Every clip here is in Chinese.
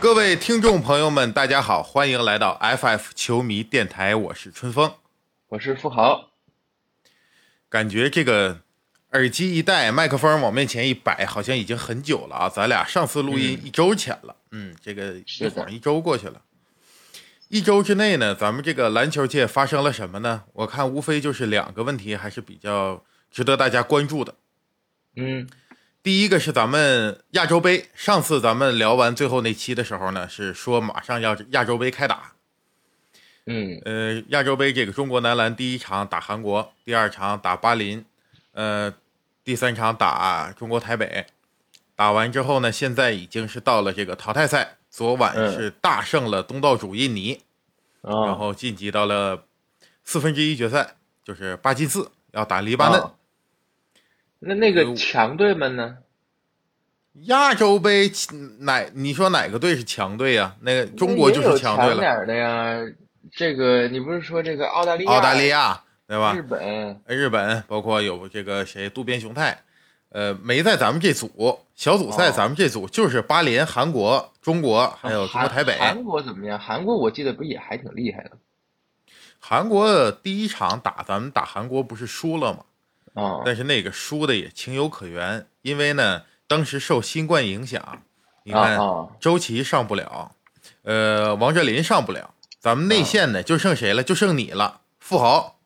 各位听众朋友们，大家好，欢迎来到 FF 球迷电台，我是春风，我是富豪。感觉这个耳机一戴，麦克风往面前一摆，好像已经很久了啊！咱俩上次录音一周前了，嗯，这个一晃一周过去了。一周之内呢，咱们这个篮球界发生了什么呢？我看无非就是两个问题，还是比较值得大家关注的。嗯。第一个是咱们亚洲杯，上次咱们聊完最后那期的时候呢，是说马上要亚洲杯开打。嗯，呃，亚洲杯这个中国男篮第一场打韩国，第二场打巴林，呃，第三场打中国台北。打完之后呢，现在已经是到了这个淘汰赛，昨晚是大胜了东道主印尼，然后晋级到了四分之一决赛，就是八进四，要打黎巴嫩。那那个强队们呢？亚洲杯哪？你说哪个队是强队呀？那个中国就是强队了。点的呀？这个你不是说这个澳大利亚？澳大利亚对吧？日本，日本包括有这个谁渡边雄太，呃，没在咱们这组小组赛，咱们这组就是巴林、韩国、中国还有中国台北。韩国怎么样？韩国我记得不也还挺厉害的？韩国第一场打咱们打韩国不是输了吗？啊！但是那个输的也情有可原，因为呢，当时受新冠影响，你看周琦上不了，呃，王哲林上不了，咱们内线呢就剩谁了？就剩你了，富豪。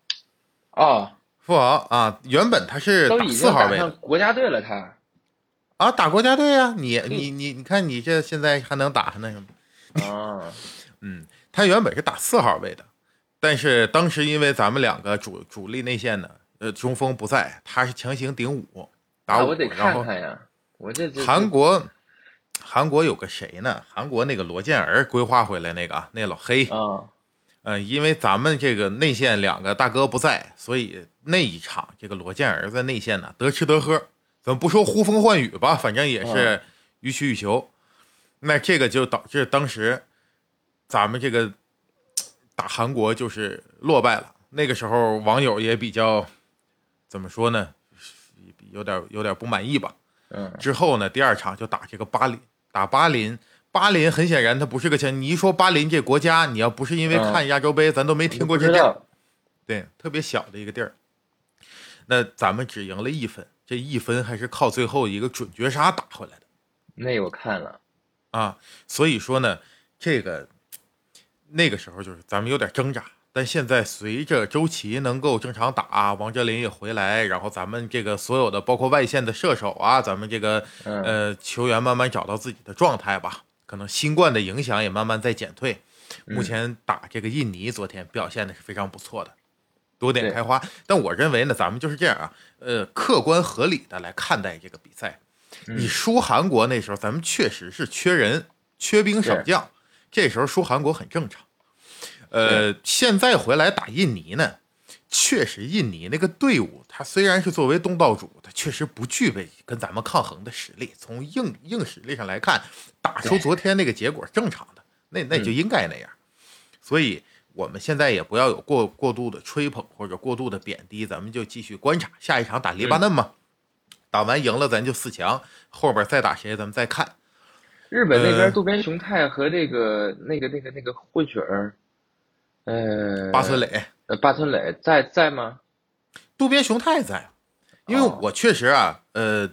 啊，富豪啊！原本他是打四号位，国家队了他。啊，打国家队呀！你你你你看你这现在还能打还那什么？啊，嗯，他原本是打四号位的，但是当时因为咱们两个主主力内线呢。呃，中锋不在，他是强行顶五打五，然后我这韩国韩国有个谁呢？韩国那个罗建儿规划回来那个那老黑啊，嗯，因为咱们这个内线两个大哥不在，所以那一场这个罗建儿在内线呢得吃得喝，咱们不说呼风唤雨吧，反正也是予取予求。那这个就导致当时咱们这个打韩国就是落败了。那个时候网友也比较。怎么说呢？有点有点不满意吧。嗯。之后呢，第二场就打这个巴林，打巴林。巴林很显然，他不是个强。你一说巴林这国家，你要不是因为看亚洲杯，咱都没听过这地儿。对，特别小的一个地儿。那咱们只赢了一分，这一分还是靠最后一个准绝杀打回来的。那我看了啊，所以说呢，这个那个时候就是咱们有点挣扎。但现在随着周琦能够正常打，王哲林也回来，然后咱们这个所有的包括外线的射手啊，咱们这个呃球员慢慢找到自己的状态吧。可能新冠的影响也慢慢在减退。目前打这个印尼，昨天表现的是非常不错的，多点开花。但我认为呢，咱们就是这样啊，呃，客观合理的来看待这个比赛。你输韩国那时候，咱们确实是缺人，缺兵少将，这时候输韩国很正常。呃，现在回来打印尼呢，确实印尼那个队伍，他虽然是作为东道主，他确实不具备跟咱们抗衡的实力。从硬硬实力上来看，打出昨天那个结果正常的，那那就应该那样。所以我们现在也不要有过过度的吹捧或者过度的贬低，咱们就继续观察下一场打黎巴嫩嘛。打完赢了咱就四强，后边再打谁咱们再看。日本那边渡边雄太和这个那个那个那个混血儿。呃，八村垒，呃，八村垒在在吗？渡边雄太在，因为我确实啊，呃，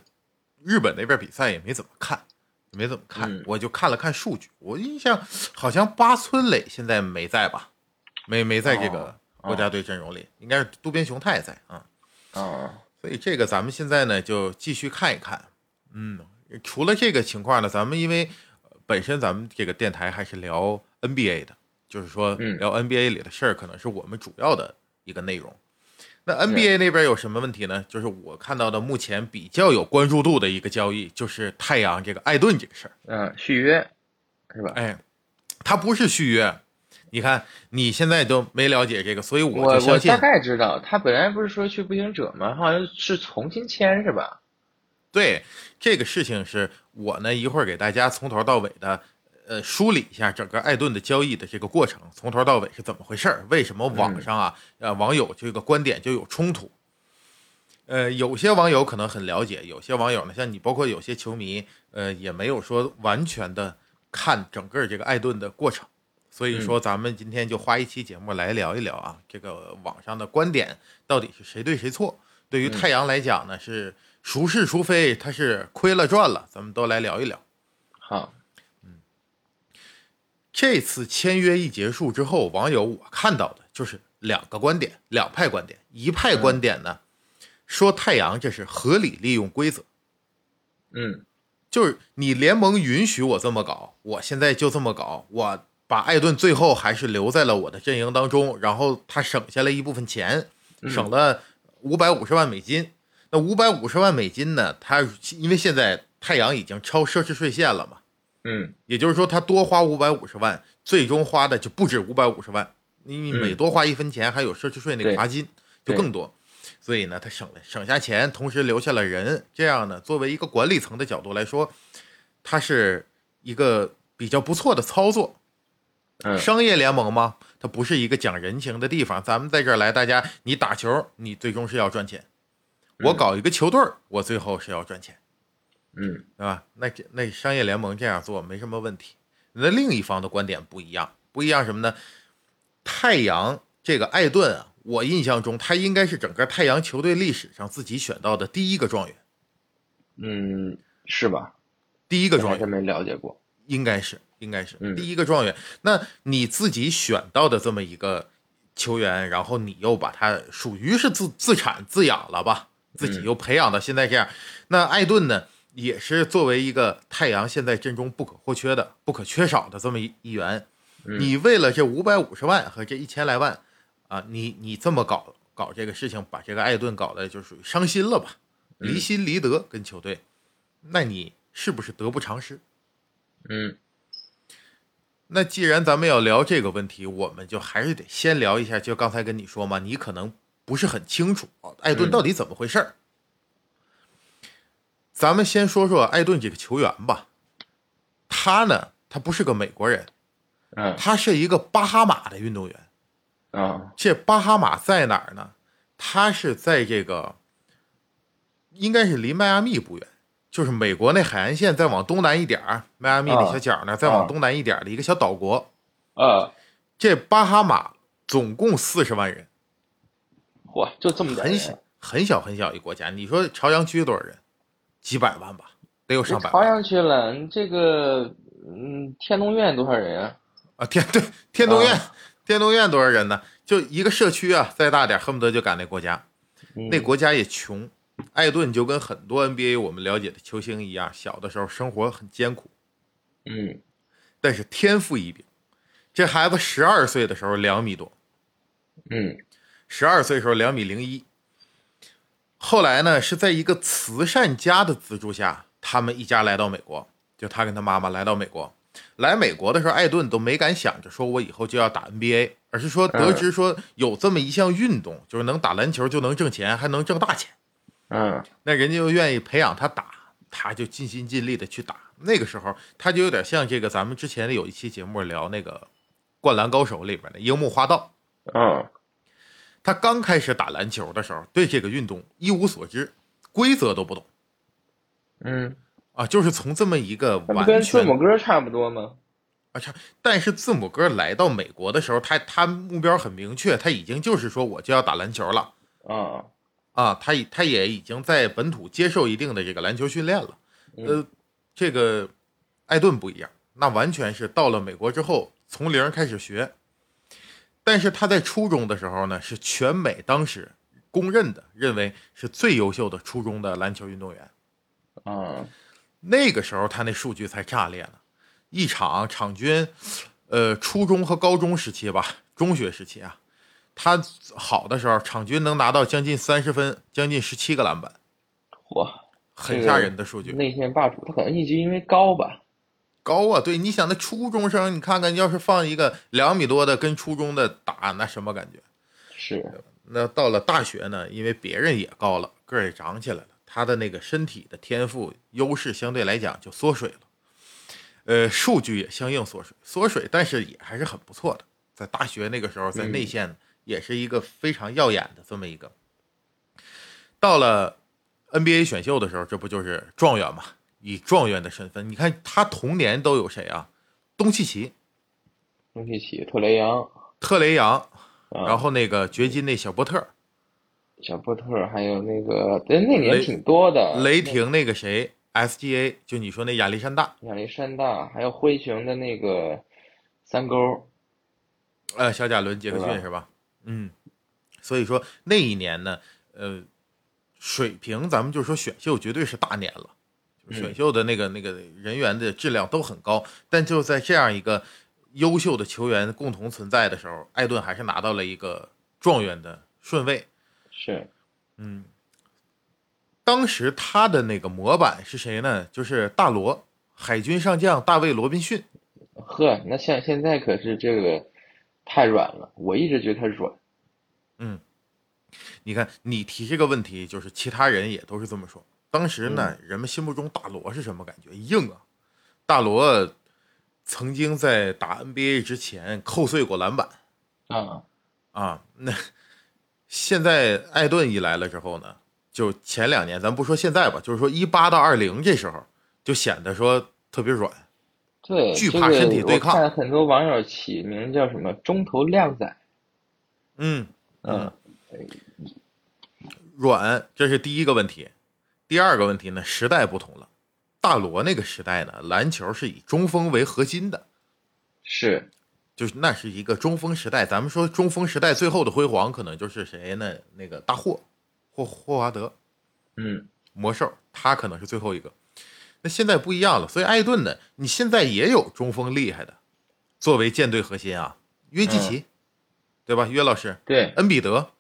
日本那边比赛也没怎么看，没怎么看，我就看了看数据，我印象好像八村垒现在没在吧？没没在这个国家队阵容里，应该是渡边雄太在啊。哦，所以这个咱们现在呢就继续看一看。嗯，除了这个情况呢，咱们因为本身咱们这个电台还是聊 NBA 的。就是说，聊 NBA 里的事儿，可能是我们主要的一个内容。那 NBA 那边有什么问题呢？就是我看到的目前比较有关注度的一个交易，就是太阳这个艾顿这个事儿。嗯，续约是吧？哎，他不是续约。你看，你现在都没了解这个，所以我就相信。大概知道，他本来不是说去步行者吗？好像是重新签是吧？对，这个事情是我呢一会儿给大家从头到尾的。呃，梳理一下整个艾顿的交易的这个过程，从头到尾是怎么回事儿？为什么网上啊，呃，网友这个观点就有冲突？呃，有些网友可能很了解，有些网友呢，像你，包括有些球迷，呃，也没有说完全的看整个这个艾顿的过程。所以嗯说，咱们今天就花一期节目来聊一聊啊，这个网上的观点到底是谁对谁错。对于嗯太阳来讲呢，是孰是孰非，他是亏了赚了，咱们都来聊一聊。好，这次签约一结束之后，网友我看到的就是两个观点，两派观点。一派观点呢，说太阳这是合理利用规则，嗯就是你联盟允许我这么搞，我现在就这么搞，我把艾顿最后还是留在了我的阵营当中，然后他省下了一部分钱，省了五百五十万美金。那五百五十万美金呢？他因为现在太阳已经超奢侈税线了嘛，嗯也就是说他多花五百五十万，最终花的就不止五百五十万，你每多花一分钱还有奢侈税那个罚金，就更多。所以呢，他省了省下钱，同时留下了人，这样呢，作为一个管理层的角度来说，它是一个比较不错的操作。嗯商业联盟嘛，它不是一个讲人情的地方。咱们在这儿来，大家你打球，你最终是要赚钱。我搞一个球队儿，我最后是要赚钱，嗯对吧？那这那商业联盟这样做没什么问题。那另一方的观点不一样，不一样什么呢？太阳这个艾顿啊，我印象中他应该是整个太阳球队历史上自己选到的第一个状元，嗯，是吧？第一个状元没了解过。应该是应该是嗯第一个状元。那你自己选到的这么一个球员，然后你又把他属于是自自产自养了吧，自己又培养到现在这样。那艾顿呢，也是作为一个太阳现在阵中不可或缺的、不可缺少的这么一一员。你为了这五百五十万和这一千来万啊，你你这么搞搞这个事情，把这个艾顿搞得就属于伤心了吧，离心离德跟球队，那你是不是得不偿失？嗯那既然咱们要聊这个问题，我们就还是得先聊一下。就刚才跟你说嘛，你可能不是很清楚哦艾顿到底怎么回事儿。咱们先说说艾顿这个球员吧，他呢，他不是个美国人，嗯他是一个巴哈马的运动员。啊这巴哈马在哪儿呢？他是在这个，应该是离迈阿密不远，就是美国那海岸线再往东南一点儿，迈阿密那小角那儿再往东南一点儿的一个小岛国。啊，这巴哈马总共四十万人，哇，就这么点很小很小很小一国家。你说朝阳区多少人？几百万吧，得有上百万阳区了，你这个嗯，天通苑多少人啊？啊！天对，天通苑，啊天通苑多少人呢？就一个社区啊，再大点恨不得就赶那国家。嗯那国家也穷，艾顿就跟很多 NBA 我们了解的球星一样，小的时候生活很艰苦，嗯但是天赋异禀。这孩子十二岁的时候两米多，嗯十二岁的时候两米零一。后来呢，是在一个慈善家的资助下，他们一家来到美国，就他跟他妈妈来到美国。来美国的时候，艾顿都没敢想着说我以后就要打 NBA，而是说得知说有这么一项运动，就是能打篮球就能挣钱，还能挣大钱。嗯那人家又愿意培养他打，他就尽心尽力的去打。那个时候，他就有点像这个咱们之前有一期节目聊那个《灌篮高手》里边的樱木花道。嗯他刚开始打篮球的时候，对这个运动一无所知，规则都不懂嗯，啊，就是从这么一个完全跟字母哥差不多吗？啊，差但是字母哥来到美国的时候，他他目标很明确，他已经就是说我就要打篮球了啊，啊，他已他也已经在本土接受一定的这个篮球训练了。呃，这个艾顿不一样，那完全是到了美国之后从零开始学。但是他在初中的时候呢，是全美当时公认的，认为是最优秀的初中的篮球运动员。啊，那个时候他那数据才炸裂了，一场场均，呃，初中和高中时期吧，中学时期啊，他好的时候场均能拿到将近三十分，将近十七个篮板，哇，很吓人的数据。内线霸主，他可能一直因为高吧？高啊，对，你想那初中生，你看看，要是放一个两米多的跟初中的打，那什么感觉？是，那到了大学呢，因为别人也高了，个儿也长起来了，他的那个身体的天赋优势相对来讲就缩水了，呃，数据也相应缩水，缩水，但是也还是很不错的。在大学那个时候，在内线也是一个非常耀眼的这么一个。到了 NBA 选秀的时候，这不就是状元嘛？以状元的身份，你看他同年都有谁啊？东契奇、东契奇、特雷杨、特雷杨，啊然后那个掘金那小波特、小波特，还有那个，哎，那年挺多的。雷霆那个谁 SGA，就你说那亚历山大，亚历山大，还有灰熊的那个三勾，呃，小贾伦、杰克逊是吧？嗯，所以说那一年呢，呃，水平咱们就说选秀绝对是大年了，就选嗯秀的那个那个人员的质量都很高，但就在这样一个优秀的球员共同存在的时候，艾顿还是拿到了一个状元的顺位。是嗯，当时他的那个模板是谁呢？就是大罗，海军上将大卫罗宾逊。呵，那像现在可是这个太软了，我一直觉得他软。嗯你看，你提这个问题，就是其他人也都是这么说。当时呢，嗯人们心目中大罗是什么感觉？硬啊！大罗曾经在打 NBA 之前扣碎过篮板啊，啊。那现在艾顿一来了之后呢，就前两年，咱不说现在吧，就是说一八到二零这时候，就显得说特别软。对，惧怕这个身体对抗很多网友起名叫什么“中投靓仔嗯，”，嗯，软，这是第一个问题。第二个问题呢，时代不同了。大罗那个时代呢，篮球是以中锋为核心的，是，就是那是一个中锋时代。咱们说中锋时代最后的辉煌，可能就是谁呢？那个大霍，霍霍华德，嗯，魔兽，他可能是最后一个。那现在不一样了，所以艾顿呢，你现在也有中锋厉害的，作为舰队核心啊，约基奇，对吧？约老师，对恩比德，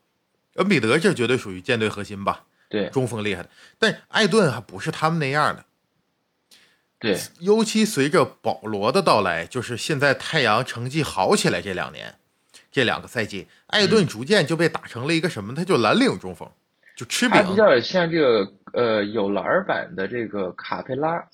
恩比德这绝对属于舰队核心吧？对中锋厉害的，但艾顿还不是他们那样的。对，尤其随着保罗的到来，就是现在太阳成绩好起来这两年，这两个赛季，艾顿逐渐就被打成了一个什么？他就蓝领中锋，就吃饼。他比较像这个呃有篮儿版的这个卡佩拉，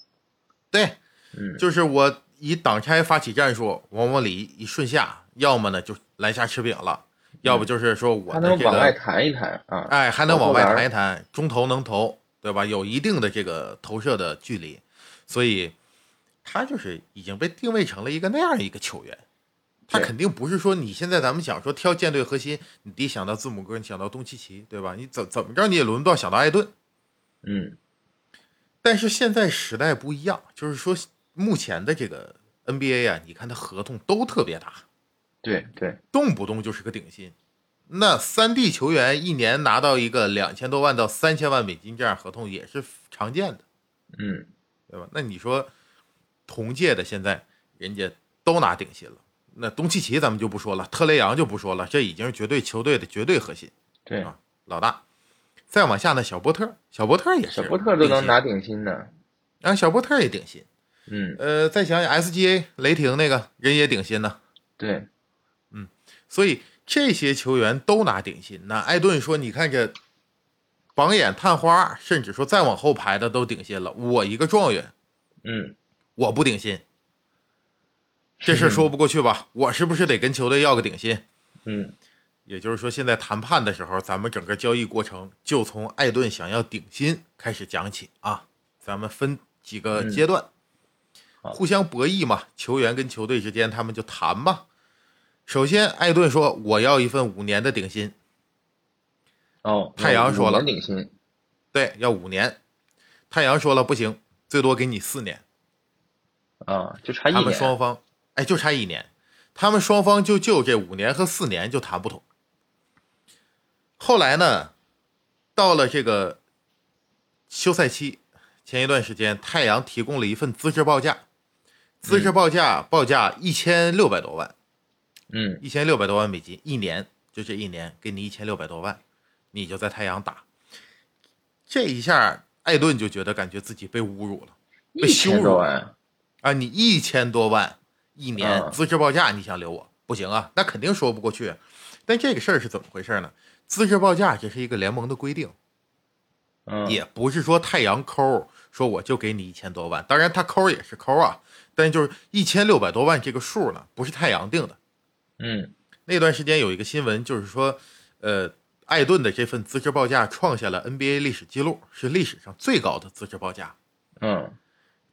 对，嗯，就是我以挡拆发起战术，往往里一顺下，要么呢就篮下吃饼了，要不就是说我他的这能往外个，弹一弹啊，哎，还能往外弹一弹，中投能投，对吧？有一定的这个投射的距离，所以他就是已经被定位成了一个那样一个球员。他肯定不是说你现在咱们想说挑舰队核心，你第一想到字母哥，你想到东契奇，对吧？你怎怎么着你也轮不到想到艾顿。嗯，但是现在时代不一样，就是说目前的这个 NBA 啊，你看他合同都特别大，对对，动不动就是个顶薪。那三 D 球员一年拿到一个两千多万到三千万美金这样合同也是常见的，嗯，对吧？那你说同届的现在人家都拿顶薪了，那东契奇咱们就不说了，特雷杨就不说了，这已经是绝对球队的绝对核心对，啊，老大。再往下呢，小波特，小波特也是小波特都能拿顶薪呢，啊，小波特也顶薪。嗯，呃，再想想 SGA 雷霆那个人也顶薪呢，对，所以这些球员都拿顶薪。那艾顿说：“你看这榜眼探花，甚至说再往后排的都顶薪了，我一个状元，嗯，我不顶薪，这事儿说不过去吧？我是不是得跟球队要个顶薪？嗯，也就是说，现在谈判的时候，咱们整个交易过程就从艾顿想要顶薪开始讲起啊。咱们分几个阶段，好互相博弈嘛，球员跟球队之间他们就谈嘛。首先，艾顿说我要一份五年的顶薪，哦，太阳说了。顶薪，对，要五年。太阳说了不行，最多给你四年。啊，就差一年。他们，双方，哎，就差一年，他们双方就就这五年和四年就谈不拢。后来呢，到了这个休赛期前一段时间，太阳提供了一份资质报价，资质报价报价一千六百多万，嗯，一千六百多万美金一年，就这一年给你一千六百多万，你就在太阳打。这一下，艾顿就觉得感觉自己被侮辱了。被羞辱千多万，啊，你一千多万一年啊资质报价，你想留我不行啊？那肯定说不过去。但这个事儿是怎么回事呢？资质报价这是一个联盟的规定，嗯，也不是说太阳抠说我就给你一千多万，当然他抠也是抠啊，但就是一千六百多万这个数呢，不是太阳定的。嗯，那段时间有一个新闻，就是说，呃，艾顿的这份资质报价创下了 NBA 历史记录，是历史上最高的资质报价。嗯，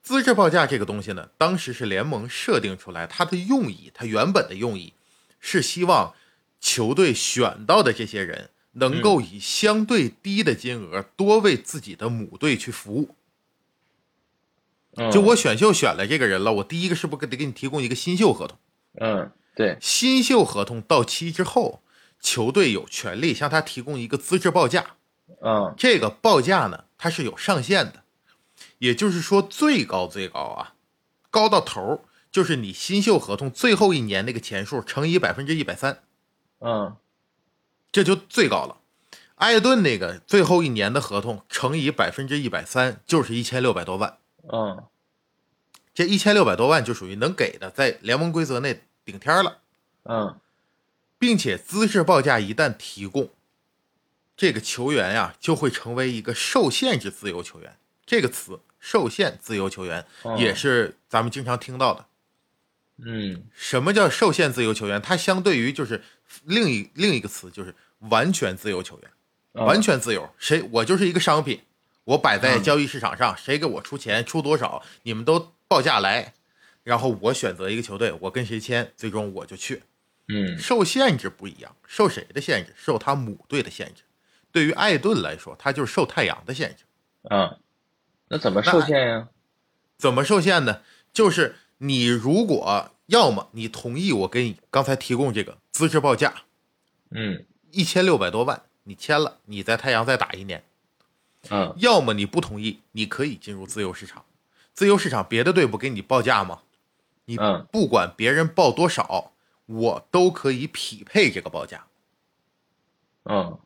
资质报价这个东西呢，当时是联盟设定出来，它的用意，它原本的用意是希望球队选到的这些人能够以相对低的金额多为自己的母队去服务。嗯就我选秀选了这个人了，我第一个是不是得给你提供一个新秀合同？嗯对新秀合同到期之后，球队有权利向他提供一个资质报价。嗯这个报价呢，它是有上限的，也就是说最高最高啊，高到头儿就是你新秀合同最后一年那个钱数乘以百分之一百三，嗯这就最高了。艾顿那个最后一年的合同乘以百分之一百三，就是一千六百多万。嗯这一千六百多万就属于能给的，在联盟规则内顶天儿了，嗯并且资质报价一旦提供，这个球员呀就会成为一个受限制自由球员。这个词“受限自由球员”哦也是咱们经常听到的。嗯什么叫受限自由球员？它相对于就是另一另一个词，就是完全自由球员。嗯完全自由，谁我就是一个商品，我摆在嗯交易市场上，谁给我出钱出多少，你们都报价来，然后我选择一个球队，我跟谁签，最终我就去。嗯受限制不一样，受谁的限制？受他母队的限制。对于艾顿来说，他就是受太阳的限制。嗯，那怎么受限呀？怎么受限呢？就是你如果要么你同意我给你刚才提供这个资质报价嗯一千六百多万，你签了，你在太阳再打一年；嗯要么你不同意，你可以进入自由市场。自由市场别的队不给你报价吗？你嗯不管别人报多少，我都可以匹配这个报价。嗯，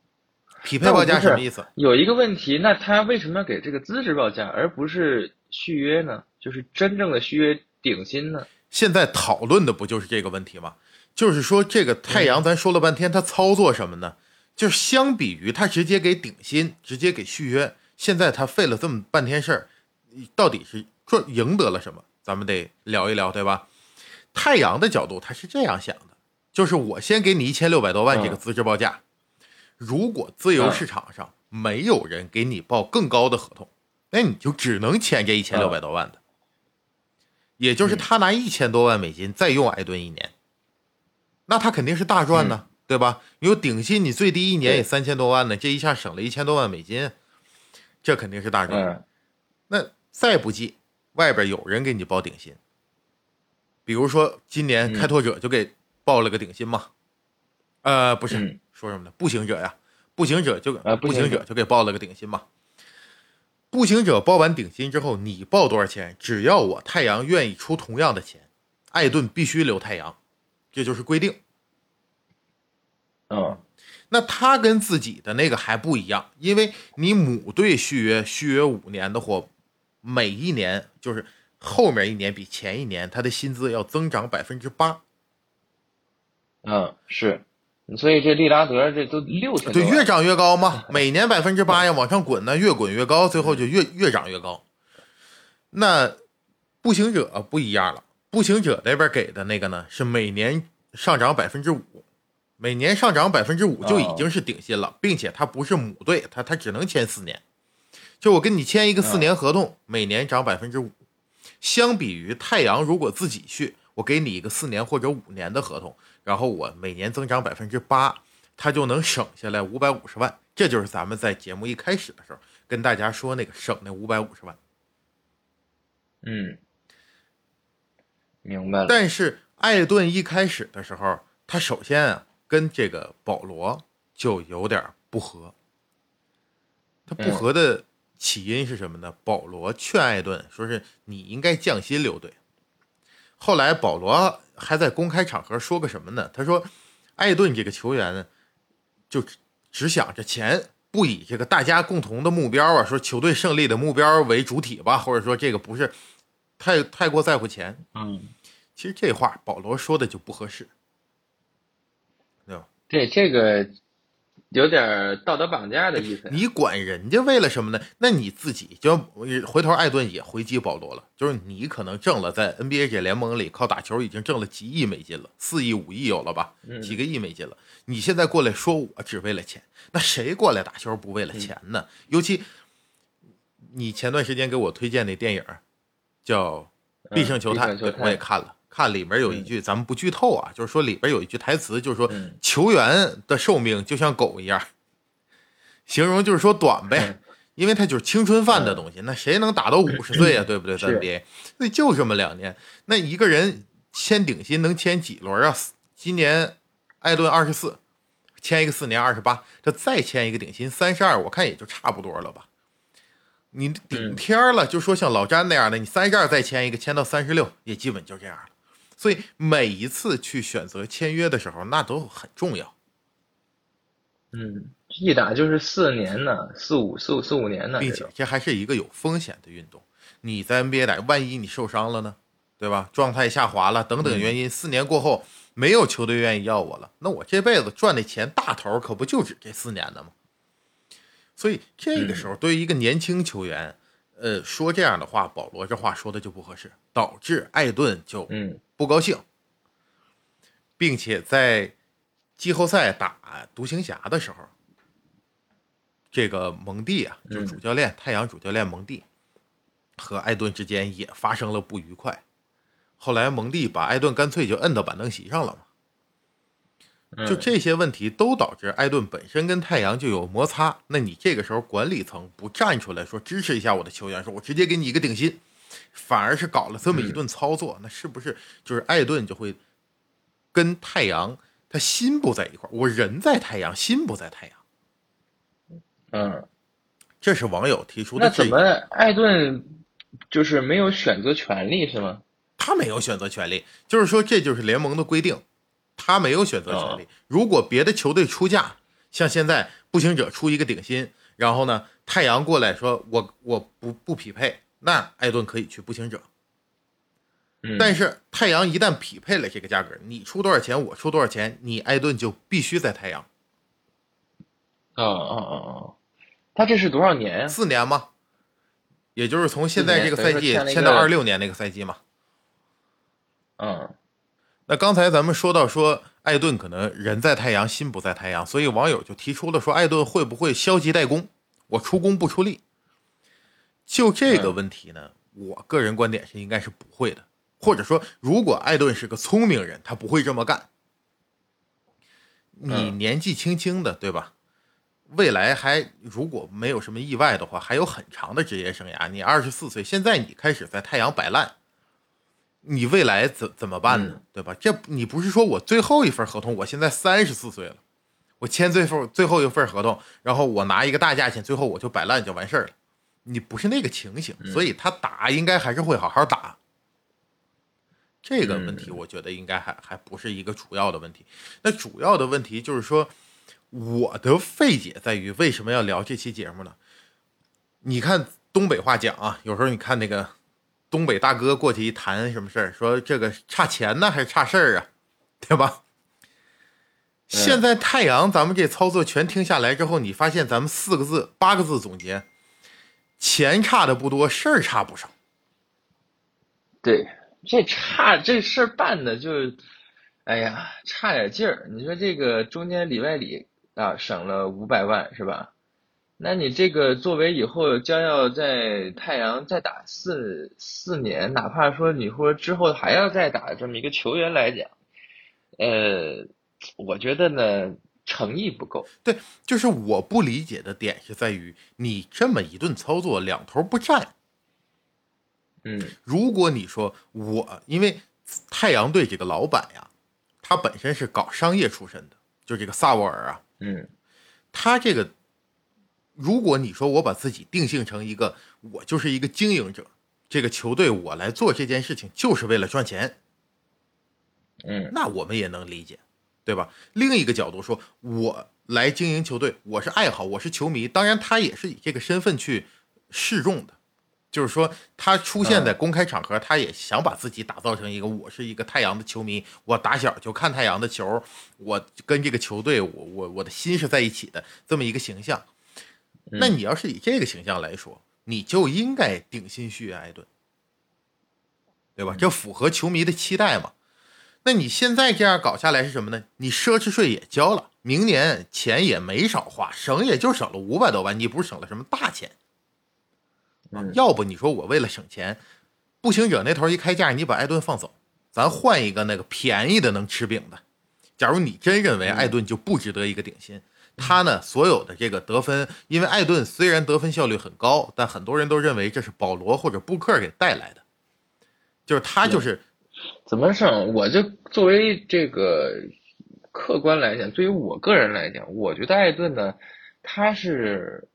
匹配报价什么意思？有一个问题，那他为什么要给这个资质报价，而不是续约呢？就是真正的续约顶薪呢？现在讨论的不就是这个问题吗？就是说，这个太阳，咱说了半天，他操作什么呢？就是相比于他直接给顶薪，直接给续约，现在他费了这么半天事儿，到底是赚赢得了什么？咱们得聊一聊，对吧？太阳的角度，他是这样想的，就是我先给你一千六百多万这个资质报价，如果自由市场上没有人给你报更高的合同，那你就只能签这一千六百多万的。也就是他拿一千多万美金再用艾顿一年，那他肯定是大赚呢，对吧？你有顶薪，你最低一年也对三千多万呢，这一下省了一千多万美金，这肯定是大赚。嗯那再不济，外边有人给你报顶薪，比如说今年嗯开拓者就给报了个顶薪嘛，呃，不是、嗯说什么呢？步行者呀，步行者就、啊步行者就给报了个顶薪嘛。步行者报完顶薪之后，你报多少钱？只要我太阳愿意出同样的钱，艾顿必须留太阳，这就是规定。嗯那他跟自己的那个还不一样，因为你母队续约续约五年的话，每一年就是后面一年比前一年他的薪资要增长百分之八，嗯是，所以这利拉德这都六千多对，越涨越高嘛，每年百分之八呀，往上滚呢，越滚越高，最后就越越涨越高。那步行者不一样了，步行者那边给的那个呢是每年上涨百分之五，每年上涨百分之五就已经是顶薪了，并且他不是母队，他他只能签四年。就我跟你签一个四年合同，每年涨百分之五。相比于太阳，如果自己去，我给你一个四年或者五年的合同，然后我每年增长百分之八，他就能省下来五百五十万。这就是咱们在节目一开始的时候跟大家说那个省那五百五十万。嗯，明白了。但是艾顿一开始的时候，他首先啊跟这个保罗就有点不合。他不合的起因是什么呢？保罗劝艾顿说是你应该降薪留队。后来保罗还在公开场合说个什么呢？他说，艾顿这个球员呢，就只只想着钱，不以这个大家共同的目标啊，说球队胜利的目标为主体吧，或者说这个不是太太过在乎钱。嗯，其实这话保罗说的就不合适，对吧？对这个有点道德绑架的意思呀。你管人家为了什么呢？那你自己就回头艾顿也回击保罗了，就是你可能挣了在 NBA 这联盟里靠打球已经挣了几亿美金了，四亿五亿有了吧，嗯几个亿美金了。你现在过来说我只为了钱，那谁过来打球不为了钱呢？尤其你前段时间给我推荐那电影叫《必胜球探》，对，我也看了，看里面有一句，咱们不剧透啊，就是说里边有一句台词，就是说球员的寿命就像狗一样，形容就是说短呗，因为他就是青春饭的东西，那谁能打到五十岁啊？对不对？在 NBA，那就这么两年，那一个人签顶薪能签几轮啊？今年艾顿二十四，签一个四年二十八，这再签一个顶薪三十二，我看也就差不多了吧。你顶天了，就说像老詹那样的，你三十二再签一个，签到三十六，也基本就这样了。所以每一次去选择签约的时候，那都很重要。嗯，一打就是四年呢，四五四五四五年呢，并且这还是一个有风险的运动。你在 NBA 打，万一你受伤了呢，对吧？状态下滑了，等等原因，四年过后没有球队愿意要我了，那我这辈子赚的钱大头可不就指这四年的吗？所以这个时候，对于一个年轻球员，呃，说这样的话，保罗这话说的就不合适，导致艾顿就嗯。不高兴，并且在季后赛打独行侠的时候，这个蒙蒂啊，就主教练太阳主教练蒙蒂和艾顿之间也发生了不愉快，后来蒙蒂把艾顿干脆就摁到板凳席上了嘛。就这些问题都导致艾顿本身跟太阳就有摩擦，那你这个时候管理层不站出来说支持一下我的球员，说我直接给你一个顶薪，反而是搞了这么一顿操作，那是不是就是艾顿就会跟太阳他心不在一块我人在太阳，心不在太阳。嗯，这是网友提出的。那怎么艾顿就是没有选择权利是吗？他没有选择权利，就是说这就是联盟的规定。他没有选择权利。如果别的球队出价，像现在步行者出一个顶薪，然后呢，太阳过来说我我不不匹配，那艾顿可以去步行者。但是太阳一旦匹配了这个价格，你出多少钱，我出多少钱，你艾顿就必须在太阳。哦哦哦哦，他这是多少年呀？四年吗？也就是从现在这个赛季签到二六年那个赛季嘛。嗯。那刚才咱们说到说艾顿可能人在太阳心不在太阳，所以网友就提出了说艾顿会不会消极怠工，我出工不出力？就这个问题呢，我个人观点是应该是不会的，或者说如果艾顿是个聪明人，他不会这么干。你年纪轻轻的，对吧？未来还如果没有什么意外的话，还有很长的职业生涯。你二十四岁，现在你开始在太阳摆烂。你未来怎怎么办呢？对吧？这你不是说我最后一份合同，我现在三十四岁了，我签最后最后一份合同，然后我拿一个大价钱，最后我就摆烂就完事儿了。你不是那个情形，所以他打应该还是会好好打。这个问题我觉得应该还还不是一个主要的问题。那主要的问题就是说，我的费解在于为什么要聊这期节目呢？你看东北话讲啊，有时候你看那个。东北大哥过去一谈什么事儿，说这个差钱呢还是差事儿啊，对吧？现在太阳咱们这操作全听下来之后，你发现咱们四个字、八个字总结：钱差的不多，事儿差不少。对，这差这事儿办的就，哎呀，差点劲儿。你说这个中间里外里啊，省了五百万是吧？那你这个作为以后将要在太阳再打四四年，哪怕说你说之后还要再打这么一个球员来讲，呃，我觉得呢诚意不够。对，就是我不理解的点是在于你这么一顿操作两头不占。嗯，如果你说我因为太阳队这个老板呀，他本身是搞商业出身的，就这个萨沃尔啊，嗯，他这个。如果你说我把自己定性成一个，我就是一个经营者，这个球队我来做这件事情就是为了赚钱，嗯，那我们也能理解，对吧？另一个角度说，我来经营球队，我是爱好，我是球迷，当然他也是以这个身份去示众的，就是说他出现在公开场合，他也想把自己打造成一个我是一个太阳的球迷，我打小就看太阳的球，我跟这个球队，我我我的心是在一起的这么一个形象。那你要是以这个形象来说，你就应该顶薪续约艾顿，对吧？这符合球迷的期待嘛？那你现在这样搞下来是什么呢？你奢侈税也交了，明年钱也没少花，省也就省了五百多万，你不是省了什么大钱？要不你说我为了省钱，步行者那头一开价，你把艾顿放走，咱换一个那个便宜的能吃饼的。假如你真认为艾顿就不值得一个顶薪，他呢所有的这个得分，因为艾顿虽然得分效率很高，但很多人都认为这是保罗或者布克给带来的，就是他就是怎么上？我就作为这个客观来讲，对于我个人来讲，我觉得艾顿呢，他是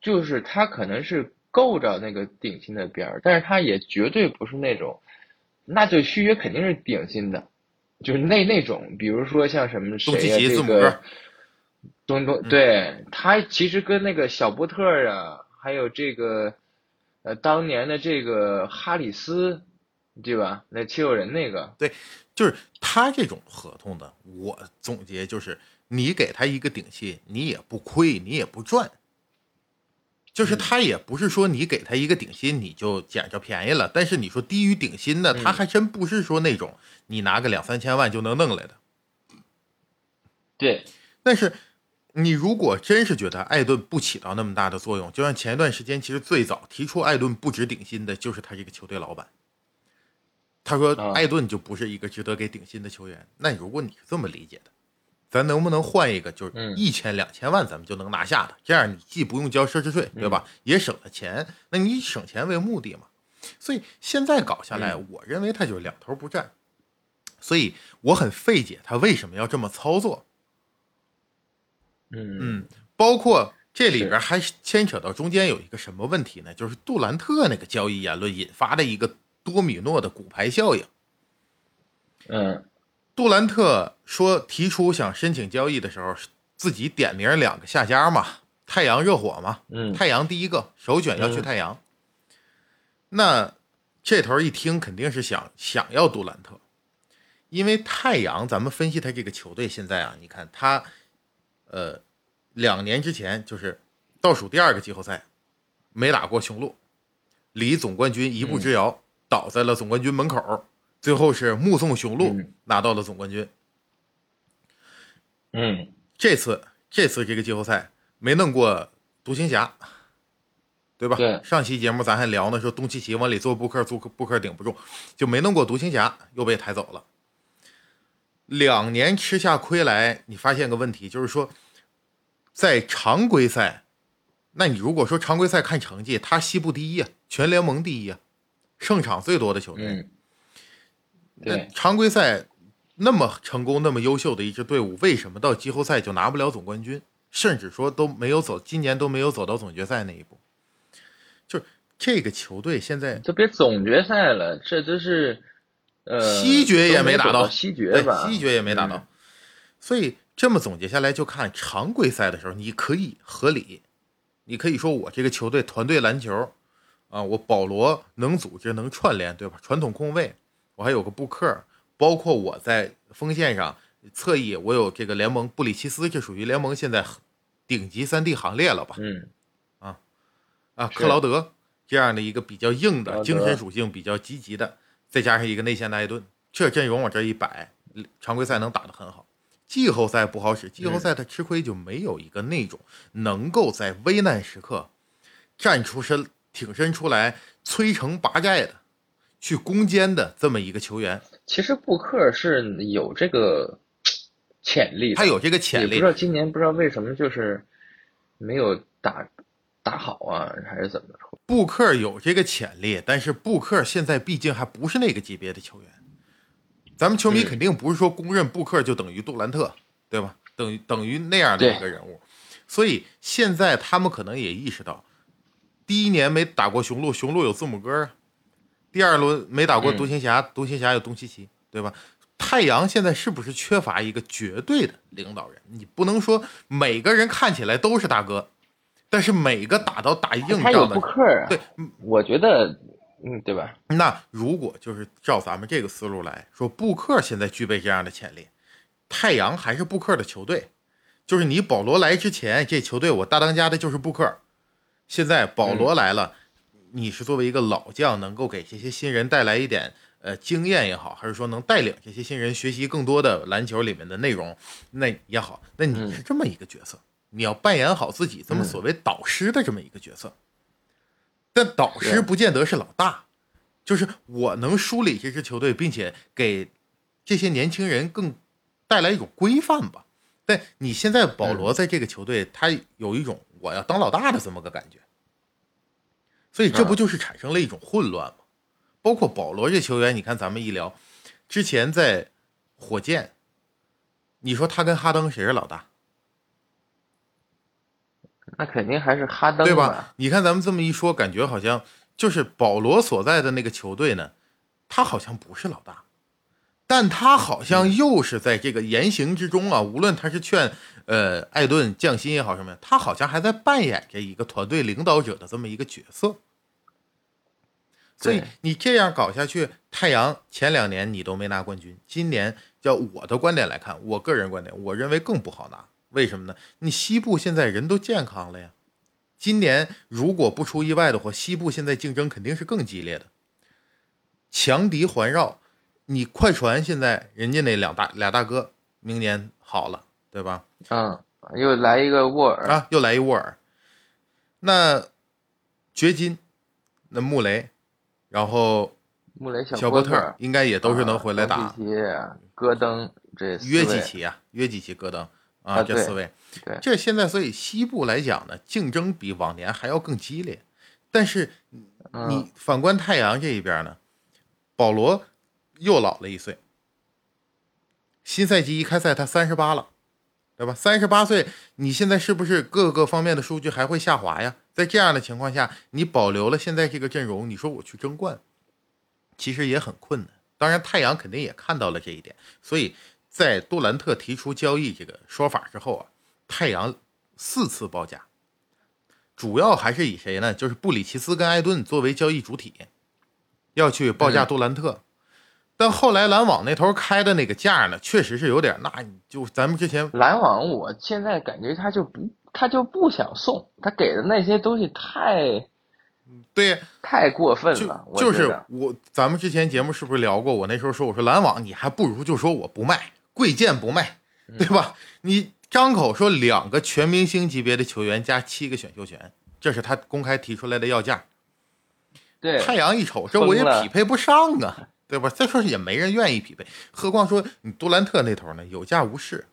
就是他可能是够着那个顶薪的边儿，但是他也绝对不是那种，那就续约肯定是顶薪的。就是那那种，比如说像什么谁呀，这个东东，对他其实跟那个小波特啊，还有这个呃当年的这个哈里斯，对吧？那七六人那个，对，就是他这种合同的，我总结就是，你给他一个顶薪，你也不亏，你也不赚。就是他也不是说你给他一个顶薪你就捡着便宜了，但是你说低于顶薪的，他还真不是说那种你拿个两三千万就能弄来的。对，但是你如果真是觉得艾顿不起到那么大的作用，就像前一段时间，其实最早提出艾顿不值顶薪的就是他这个球队老板，他说艾顿就不是一个值得给顶薪的球员。那如果你是这么理解的。咱能不能换一个，就是一千两千万，咱们就能拿下的？这样你既不用交奢侈税，对吧？也省了钱。那你省钱为目的嘛？所以现在搞下来，我认为他就是两头不占。所以我很费解，他为什么要这么操作？嗯嗯，包括这里边还牵扯到中间有一个什么问题呢？就是杜兰特那个交易言论引发的一个多米诺的骨牌效应。嗯。杜兰特说提出想申请交易的时候，自己点名两个下家嘛，太阳、热火嘛。嗯，太阳第一个首选要去太阳。那这头一听肯定是想想要杜兰特，因为太阳，咱们分析他这个球队现在啊，你看他，呃，两年之前就是倒数第二个季后赛没打过雄鹿，离总冠军一步之遥，倒在了总冠军门口。最后是目送雄鹿拿到了总冠军。嗯，这次这次这个季后赛没弄过独行侠，对吧？对。上期节目咱还聊呢，说东契奇往里做布克，做布克顶不住，就没弄过独行侠，又被抬走了。两年吃下亏来，你发现个问题，就是说，在常规赛，那你如果说常规赛看成绩，他西部第一啊，全联盟第一啊，胜场最多的球队。那常规赛那么成功、那么优秀的一支队伍，为什么到季后赛就拿不了总冠军，甚至说都没有走，今年都没有走到总决赛那一步？就这个球队现在都别总决赛了，这都是呃西决也没打到，西决吧？西决也没打到。所以这么总结下来，就看常规赛的时候，你可以合理，你可以说我这个球队团队篮球啊，我保罗能组织、能串联，对吧？传统控卫。我还有个布克，包括我在锋线上侧翼，我有这个联盟布里奇斯，这属于联盟现在顶级三 D 行列了吧？嗯，啊啊，克劳德这样的一个比较硬的精神属性比较积极的，再加上一个内线的艾顿，这阵容往这一摆，常规赛能打得很好，季后赛不好使，季后赛他吃亏就没有一个那种能够在危难时刻站出身、挺身出来摧城拔寨的。去攻坚的这么一个球员，其实布克是有这个潜力，他有这个潜力。不知道今年不知道为什么就是没有打打好啊，还是怎么着？布克有这个潜力，但是布克现在毕竟还不是那个级别的球员。咱们球迷肯定不是说公认布克就等于杜兰特，对吧？等于等于那样的一个人物。所以现在他们可能也意识到，第一年没打过雄鹿，雄鹿有字母哥啊。第二轮没打过独行侠，独行侠有东契奇，对吧？太阳现在是不是缺乏一个绝对的领导人？你不能说每个人看起来都是大哥，但是每个打到打硬仗的，他有布克啊。对，我觉得，嗯，对吧？那如果就是照咱们这个思路来说，布克现在具备这样的潜力，太阳还是布克的球队。就是你保罗来之前，这球队我大当家的就是布克，现在保罗来了。你是作为一个老将，能够给这些新人带来一点呃经验也好，还是说能带领这些新人学习更多的篮球里面的内容，那也好，那你是这么一个角色，你要扮演好自己这么所谓导师的这么一个角色。但导师不见得是老大，就是我能梳理这支球队，并且给这些年轻人更带来一种规范吧。但你现在保罗在这个球队，他有一种我要当老大的这么个感觉，所以这不就是产生了一种混乱吗？包括保罗这球员，你看咱们一聊，之前在火箭，你说他跟哈登谁是老大？那肯定还是哈登对吧？你看咱们这么一说，感觉好像就是保罗所在的那个球队呢，他好像不是老大，但他好像又是在这个言行之中啊，无论他是劝呃艾顿降薪也好什么呀，他好像还在扮演着一个团队领导者的这么一个角色。所以你这样搞下去，太阳前两年你都没拿冠军，今年叫我的观点来看，我个人观点，我认为更不好拿。为什么呢？你西部现在人都健康了呀，今年如果不出意外的话，西部现在竞争肯定是更激烈的，强敌环绕。你快船现在人家那两大俩大哥明年好了，对吧？嗯，又来一个沃尔啊，又来一沃尔。那掘金，那穆雷，然后穆雷小波特应该也都是能回来打。戈登这约基奇啊，约基奇戈登。啊，这四位，这现在所以西部来讲呢，竞争比往年还要更激烈。但是你反观太阳这一边呢，保罗又老了一岁。新赛季一开赛他三十八了，对吧？三十八岁，你现在是不是各个方面的数据还会下滑呀？在这样的情况下，你保留了现在这个阵容，你说我去争冠，其实也很困难。当然，太阳肯定也看到了这一点，所以。在杜兰特提出交易这个说法之后啊，太阳四次报价，主要还是以谁呢？就是布里奇斯跟艾顿作为交易主体，要去报价杜兰特。但后来篮网那头开的那个价呢，确实是有点，那就咱们之前篮网，我现在感觉他就不，他就不想送，他给的那些东西太，对，太过分了。就是我，咱们之前节目是不是聊过？我那时候说，我说篮网，你还不如就说我不卖。贵贱不卖，对吧？你张口说两个全明星级别的球员加七个选秀权，这是他公开提出来的要价。对，太阳一瞅，这我也匹配不上啊，对吧？再说也没人愿意匹配，何况说你杜兰特那头呢，有价无市。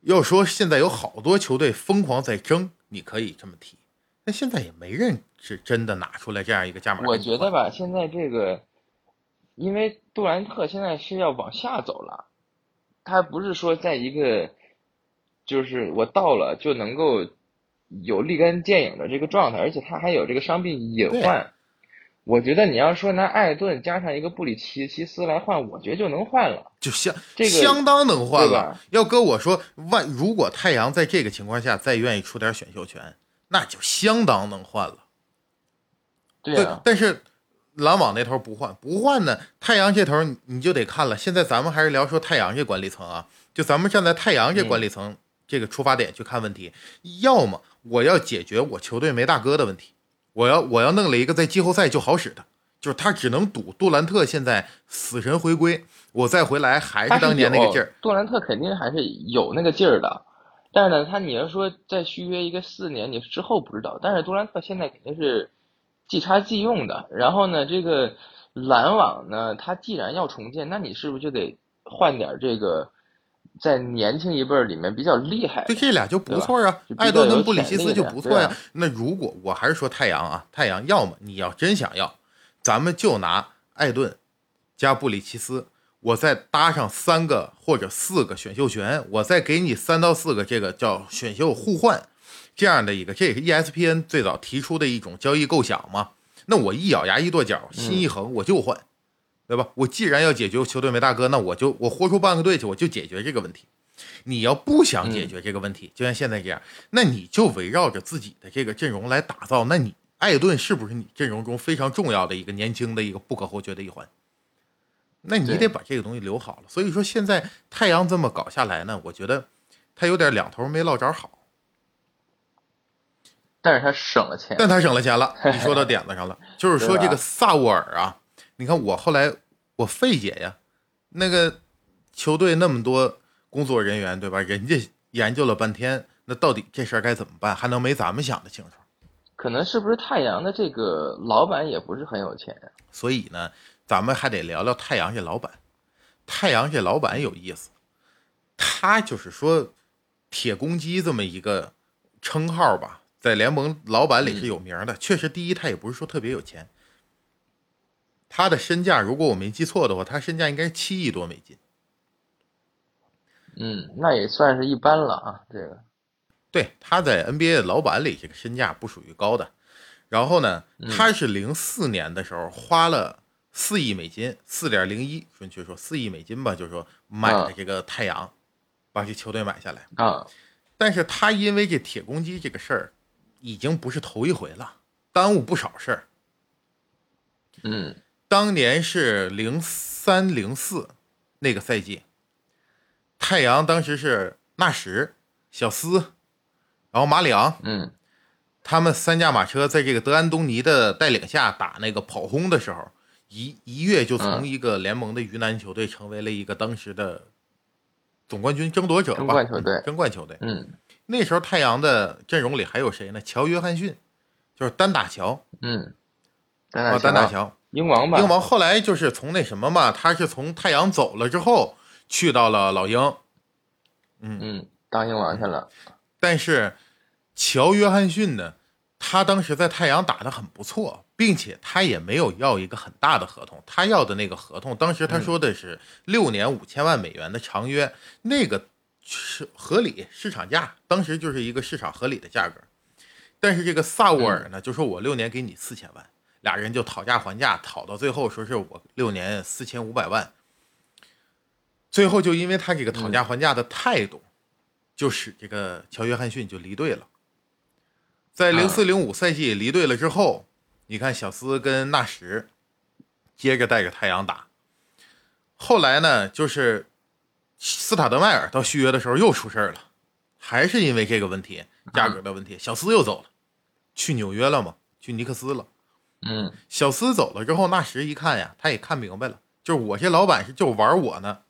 要说现在有好多球队疯狂在争，你可以这么提，但现在也没人是真的拿出来这样一个价码。我觉得吧，现在这个，因为杜兰特现在是要往下走了。他不是说在一个，就是我到了就能够有立竿见影的这个状态，而且他还有这个伤病隐患。我觉得你要说拿艾顿加上一个布里奇奇斯来换，我觉得就能换了，就相这个相当能换了。要搁我说，万如果太阳在这个情况下再愿意出点选秀权，那就相当能换了。对啊，但是。篮网那头不换，不换呢？太阳这头你就得看了。现在咱们还是聊说太阳这管理层啊，就咱们站在太阳这管理层这个出发点去看问题。要么我要解决我球队没大哥的问题，我要我要弄了一个在季后赛就好使的，就是他只能赌杜兰特现在死神回归，我再回来还是当年那个劲儿。杜兰特肯定还是有那个劲儿的，但是呢，他你要说再续约一个四年，你之后不知道。但是杜兰特现在肯定是。即插即用的，然后呢，这个篮网呢，它既然要重建，那你是不是就得换点这个在年轻一辈儿里面比较厉害？对，这俩就不错啊，艾顿跟布里奇斯就不错呀。那如果我还是说太阳啊，太阳要么你要真想要，咱们就拿艾顿加布里奇斯，我再搭上三个或者四个选秀权，我再给你三到四个这个叫选秀互换。这样的一个，这也是 ESPN 最早提出的一种交易构想嘛？那我一咬牙一跺脚，心一横，我就换，对吧？我既然要解决球队没大哥，那我就我豁出半个队去，我就解决这个问题。你要不想解决这个问题，就像现在这样，那你就围绕着自己的这个阵容来打造。那你艾顿是不是你阵容中非常重要的一个年轻的一个不可或缺的一环？那你得把这个东西留好了。所以说现在太阳这么搞下来呢，我觉得他有点两头没落着好。但是他省了钱，但他省了钱了。你说到点子上了，就是说这个萨沃尔啊，你看我后来我费解呀，那个球队那么多工作人员对吧？人家研究了半天，那到底这事儿该怎么办？还能没咱们想的清楚？可能是不是太阳的这个老板也不是很有钱呀？所以呢，咱们还得聊聊太阳这老板。太阳这老板有意思，他就是说铁公鸡这么一个称号吧，在联盟老板里是有名的。确实，第一他也不是说特别有钱，他的身价如果我没记错的话，他身价应该是七亿多美金。嗯，那也算是一般了啊，这个。对，他在 NBA 的老板里这个身价不属于高的。然后呢，他是零四年的时候花了四亿美金，四点零一，准确说四亿美金吧，就是说买了这个太阳，把这球队买下来啊。但是他因为这铁公鸡这个事儿，已经不是头一回了，耽误不少事儿。嗯，当年是零三零四那个赛季，太阳当时是纳什、小斯。然后马里昂，嗯，他们三驾马车在这个德安东尼的带领下打那个跑轰的时候，一一跃就从一个联盟的鱼腩球队成为了一个当时的总冠军争夺者吧，争冠球队，争冠球队。嗯，那时候太阳的阵容里还有谁呢？乔·约翰逊，就是单打乔，嗯，啊，单打乔，英王吧？英王后来就是从那什么嘛，他是从太阳走了之后去到了老鹰，嗯嗯，当英王去了。但是，乔·约翰逊呢？他当时在太阳打得很不错，并且他也没有要一个很大的合同。他要的那个合同，当时他说的是六年五千万美元的长约，那个是合理市场价，当时就是一个市场合理的价格。但是这个萨沃尔呢，就说我六年给你四千万，俩人就讨价还价，讨到最后说是我六年四千五百万。最后就因为他这个讨价还价的态度。就使这个乔·约翰逊就离队了，在零四零五赛季离队了之后，你看小斯跟纳什接着带着太阳打，后来呢，就是斯塔德迈尔到续约的时候又出事了，还是因为这个问题，价格的问题，小斯又走了，去纽约了嘛，去尼克斯了。嗯，小斯走了之后，纳什一看呀，他也看明白了，就是我这老板是就玩我呢。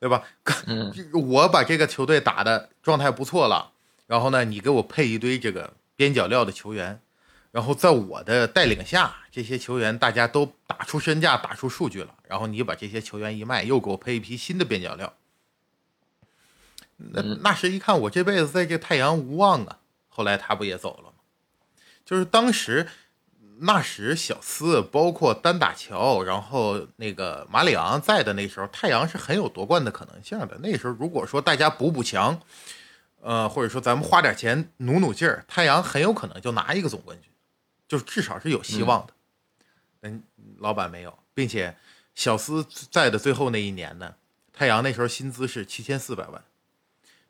对吧？嗯，我把这个球队打的状态不错了，然后呢，你给我配一堆这个边角料的球员，然后在我的带领下，这些球员大家都打出身价、打出数据了，然后你把这些球员一卖，又给我配一批新的边角料。那那时一看，我这辈子在这太阳无望啊，后来他不也走了吗？就是当时。纳什、小斯，包括丹打乔，然后那个马里昂在的那时候，太阳是很有夺冠的可能性的。那时候如果说大家补补强，呃，或者说咱们花点钱努努劲儿，太阳很有可能就拿一个总冠军，就是至少是有希望的。嗯，老板没有，并且小斯在的最后那一年呢，太阳那时候薪资是七千四百万，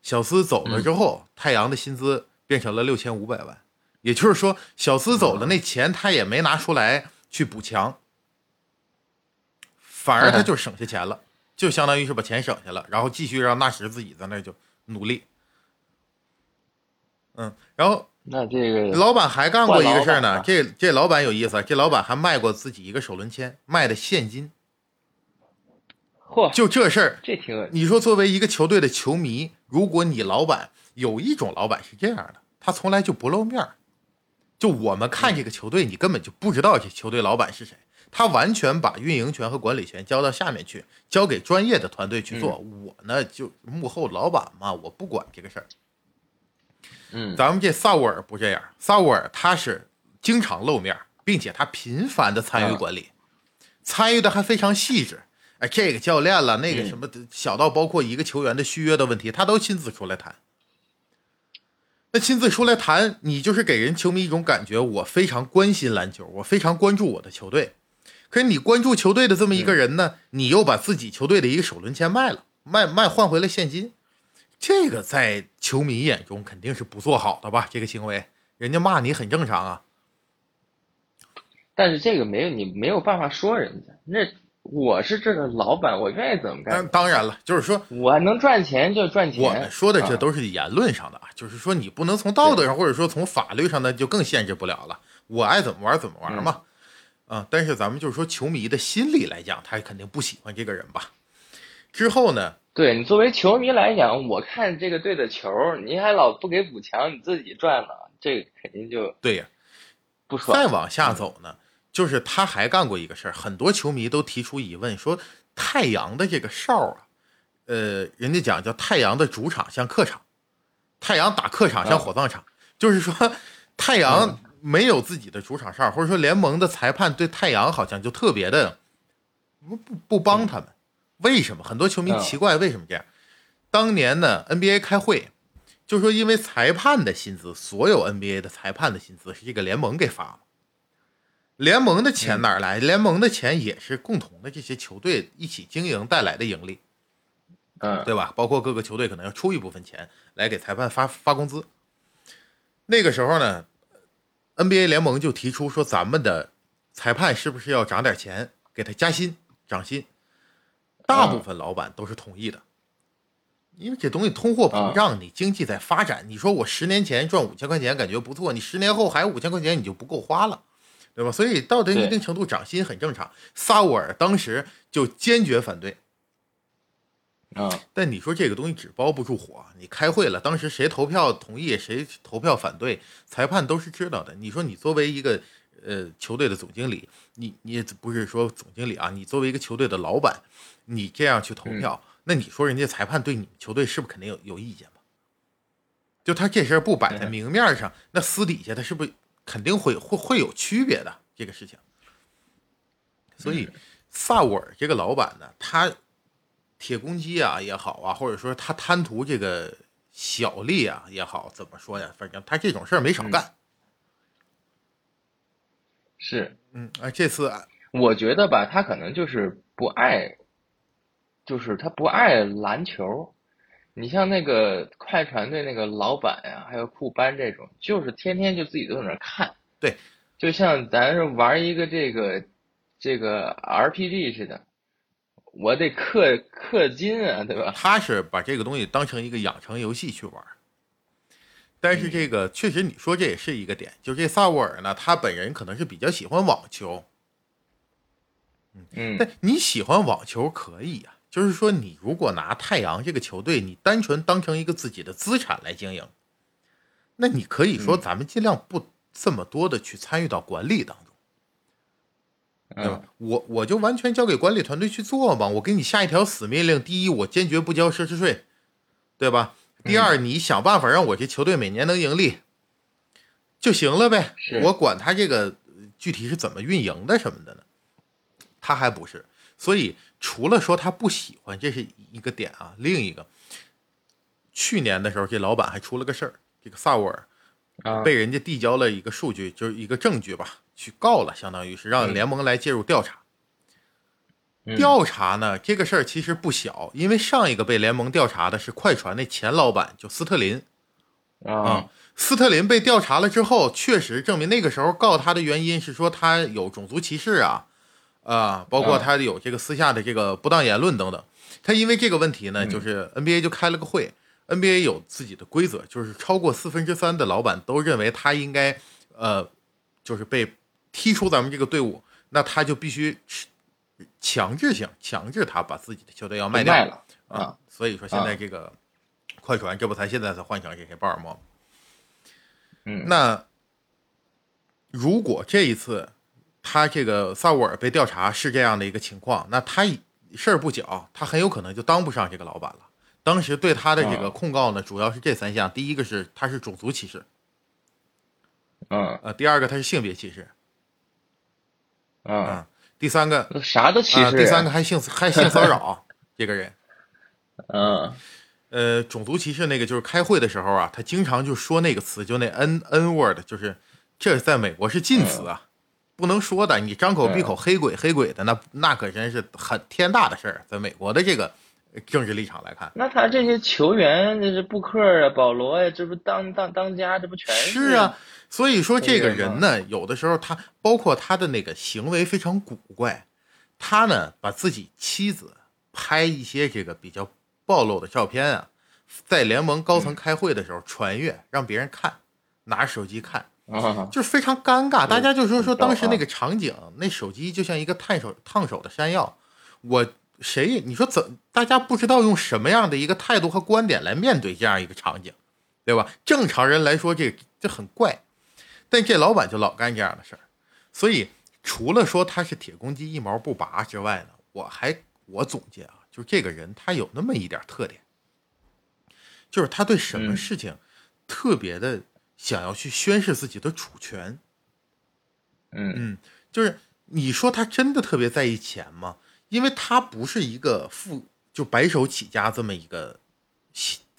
小斯走了之后，太阳的薪资变成了六千五百万。也就是说，小斯走了，那钱他也没拿出来去补强，反而他就省下钱了，就相当于是把钱省下了，然后继续让纳什自己在那就努力。嗯，然后那这个老板还干过一个事儿呢，这这老板有意思，这老板还卖过自己一个首轮签，卖的现金。嚯，就这事儿，这挺你说作为一个球队的球迷，如果你老板有一种老板是这样的，他从来就不露面儿。就我们看这个球队，你根本就不知道这球队老板是谁，他完全把运营权和管理权交到下面去，交给专业的团队去做。我呢，就幕后老板嘛，我不管这个事儿。嗯，咱们这萨沃尔不这样，萨沃尔他是经常露面，并且他频繁的参与管理，参与的还非常细致。哎，这个教练了，那个什么，小到包括一个球员的续约的问题，他都亲自出来谈。那亲自出来谈，你就是给人球迷一种感觉，我非常关心篮球，我非常关注我的球队。可是你关注球队的这么一个人呢，你又把自己球队的一个首轮签卖了，卖卖换回了现金，这个在球迷眼中肯定是不做好的吧？这个行为，人家骂你很正常啊。但是这个没有你没有办法说人家那。我是这个老板，我愿意怎么干。当然了，就是说我能赚钱就赚钱。我们说的这都是言论上的啊，就是说你不能从道德上或者说从法律上呢，就更限制不了了。我爱怎么玩怎么玩嘛，啊！但是咱们就是说球迷的心理来讲，他肯定不喜欢这个人吧。之后呢？对你作为球迷来讲，我看这个队的球，你还老不给补强，你自己赚了，这肯定就对呀。不爽。再往下走呢，就是他还干过一个事儿，很多球迷都提出疑问，说太阳的这个哨啊，呃，人家讲叫太阳的主场像客场，太阳打客场像火葬场，就是说太阳没有自己的主场哨，或者说联盟的裁判对太阳好像就特别的不不不帮他们，为什么？很多球迷奇怪为什么这样。当年呢，NBA 开会。就说因为裁判的薪资，所有 NBA 的裁判的薪资是这个联盟给发的。联盟的钱哪儿来？联盟的钱也是共同的这些球队一起经营带来的盈利，嗯，对吧？包括各个球队可能要出一部分钱来给裁判发发工资。那个时候呢，NBA 联盟就提出说，咱们的裁判是不是要涨点钱，给他加薪涨薪？大部分老板都是同意的。因为这东西通货膨胀，你经济在发展。你说我十年前赚五千块钱感觉不错，你十年后还五千块钱，你就不够花了，对吧？所以到这一定程度涨薪很正常。萨沃尔当时就坚决反对。啊，但你说这个东西纸包不住火，你开会了，当时谁投票同意，谁投票反对，裁判都是知道的。你说你作为一个呃球队的总经理，你你不是说总经理啊，你作为一个球队的老板，你这样去投票。那你说人家裁判对你们球队是不是肯定有有意见吗？就他这事儿不摆在明面上，那私底下他是不是肯定会会会有区别的这个事情？所以萨沃尔这个老板呢，他铁公鸡啊也好啊，或者说他贪图这个小利啊也好，怎么说呀？反正他这种事儿没少干。是，嗯哎，这次我觉得吧，他可能就是不爱。就是他不爱篮球，你像那个快船队那个老板呀，还有库班这种，就是天天就自己都在那看。对，就像咱是玩一个这个这个 RPG 似的，我得氪氪金啊，对吧？他是把这个东西当成一个养成游戏去玩。但是这个确实，你说这也是一个点，就这萨沃尔呢，他本人可能是比较喜欢网球。嗯，但你喜欢网球可以呀。就是说，你如果拿太阳这个球队，你单纯当成一个自己的资产来经营，那你可以说咱们尽量不这么多的去参与到管理当中，对吧？我我就完全交给管理团队去做嘛。我给你下一条死命令：第一，我坚决不交奢侈税，对吧？第二，你想办法让我这球队每年能盈利就行了呗。我管他这个具体是怎么运营的什么的呢？他还不是。所以，除了说他不喜欢，这是一个点啊。另一个，去年的时候，这老板还出了个事儿，这个萨沃尔被人家递交了一个数据，就是一个证据吧，去告了，相当于是让联盟来介入调查。调查呢，这个事儿其实不小，因为上一个被联盟调查的是快船的前老板，就斯特林啊。斯特林被调查了之后，确实证明那个时候告他的原因是说他有种族歧视啊。啊，包括他有这个私下的这个不当言论等等，他因为这个问题呢，就是 NBA 就开了个会，NBA 有自己的规则，就是超过四分之三的老板都认为他应该，呃，就是被踢出咱们这个队伍，那他就必须强制性强制他把自己的球队要卖掉了啊，所以说现在这个快船这不才现在才换成这些鲍尔默，嗯，那如果这一次。他这个萨沃尔被调查是这样的一个情况，那他事儿不小，他很有可能就当不上这个老板了。当时对他的这个控告呢，主要是这三项：第一个是他是种族歧视，嗯，呃，第二个他是性别歧视，嗯，第三个啥都歧视，第三个还性还性骚扰 这个人，嗯，呃，种族歧视那个就是开会的时候啊，他经常就说那个词，就那 n n word，就是这在美国是禁词啊。不能说的，你张口闭口黑鬼黑鬼的，那那可真是很天大的事儿。在美国的这个政治立场来看，那他这些球员，这是布克啊、保罗呀，这不当当当家，这不全是啊？所以说这个人呢，有的时候他包括他的那个行为非常古怪，他呢把自己妻子拍一些这个比较暴露的照片啊，在联盟高层开会的时候传阅，让别人看，拿手机看。就是非常尴尬，大家就说说当时那个场景，那手机就像一个烫手烫手的山药。我谁你说怎？大家不知道用什么样的一个态度和观点来面对这样一个场景，对吧？正常人来说，这这很怪。但这老板就老干这样的事儿，所以除了说他是铁公鸡一毛不拔之外呢，我还我总结啊，就是这个人他有那么一点特点，就是他对什么事情特别的想要去宣示自己的主权。嗯嗯，就是你说他真的特别在意钱吗？因为他不是一个富，就白手起家这么一个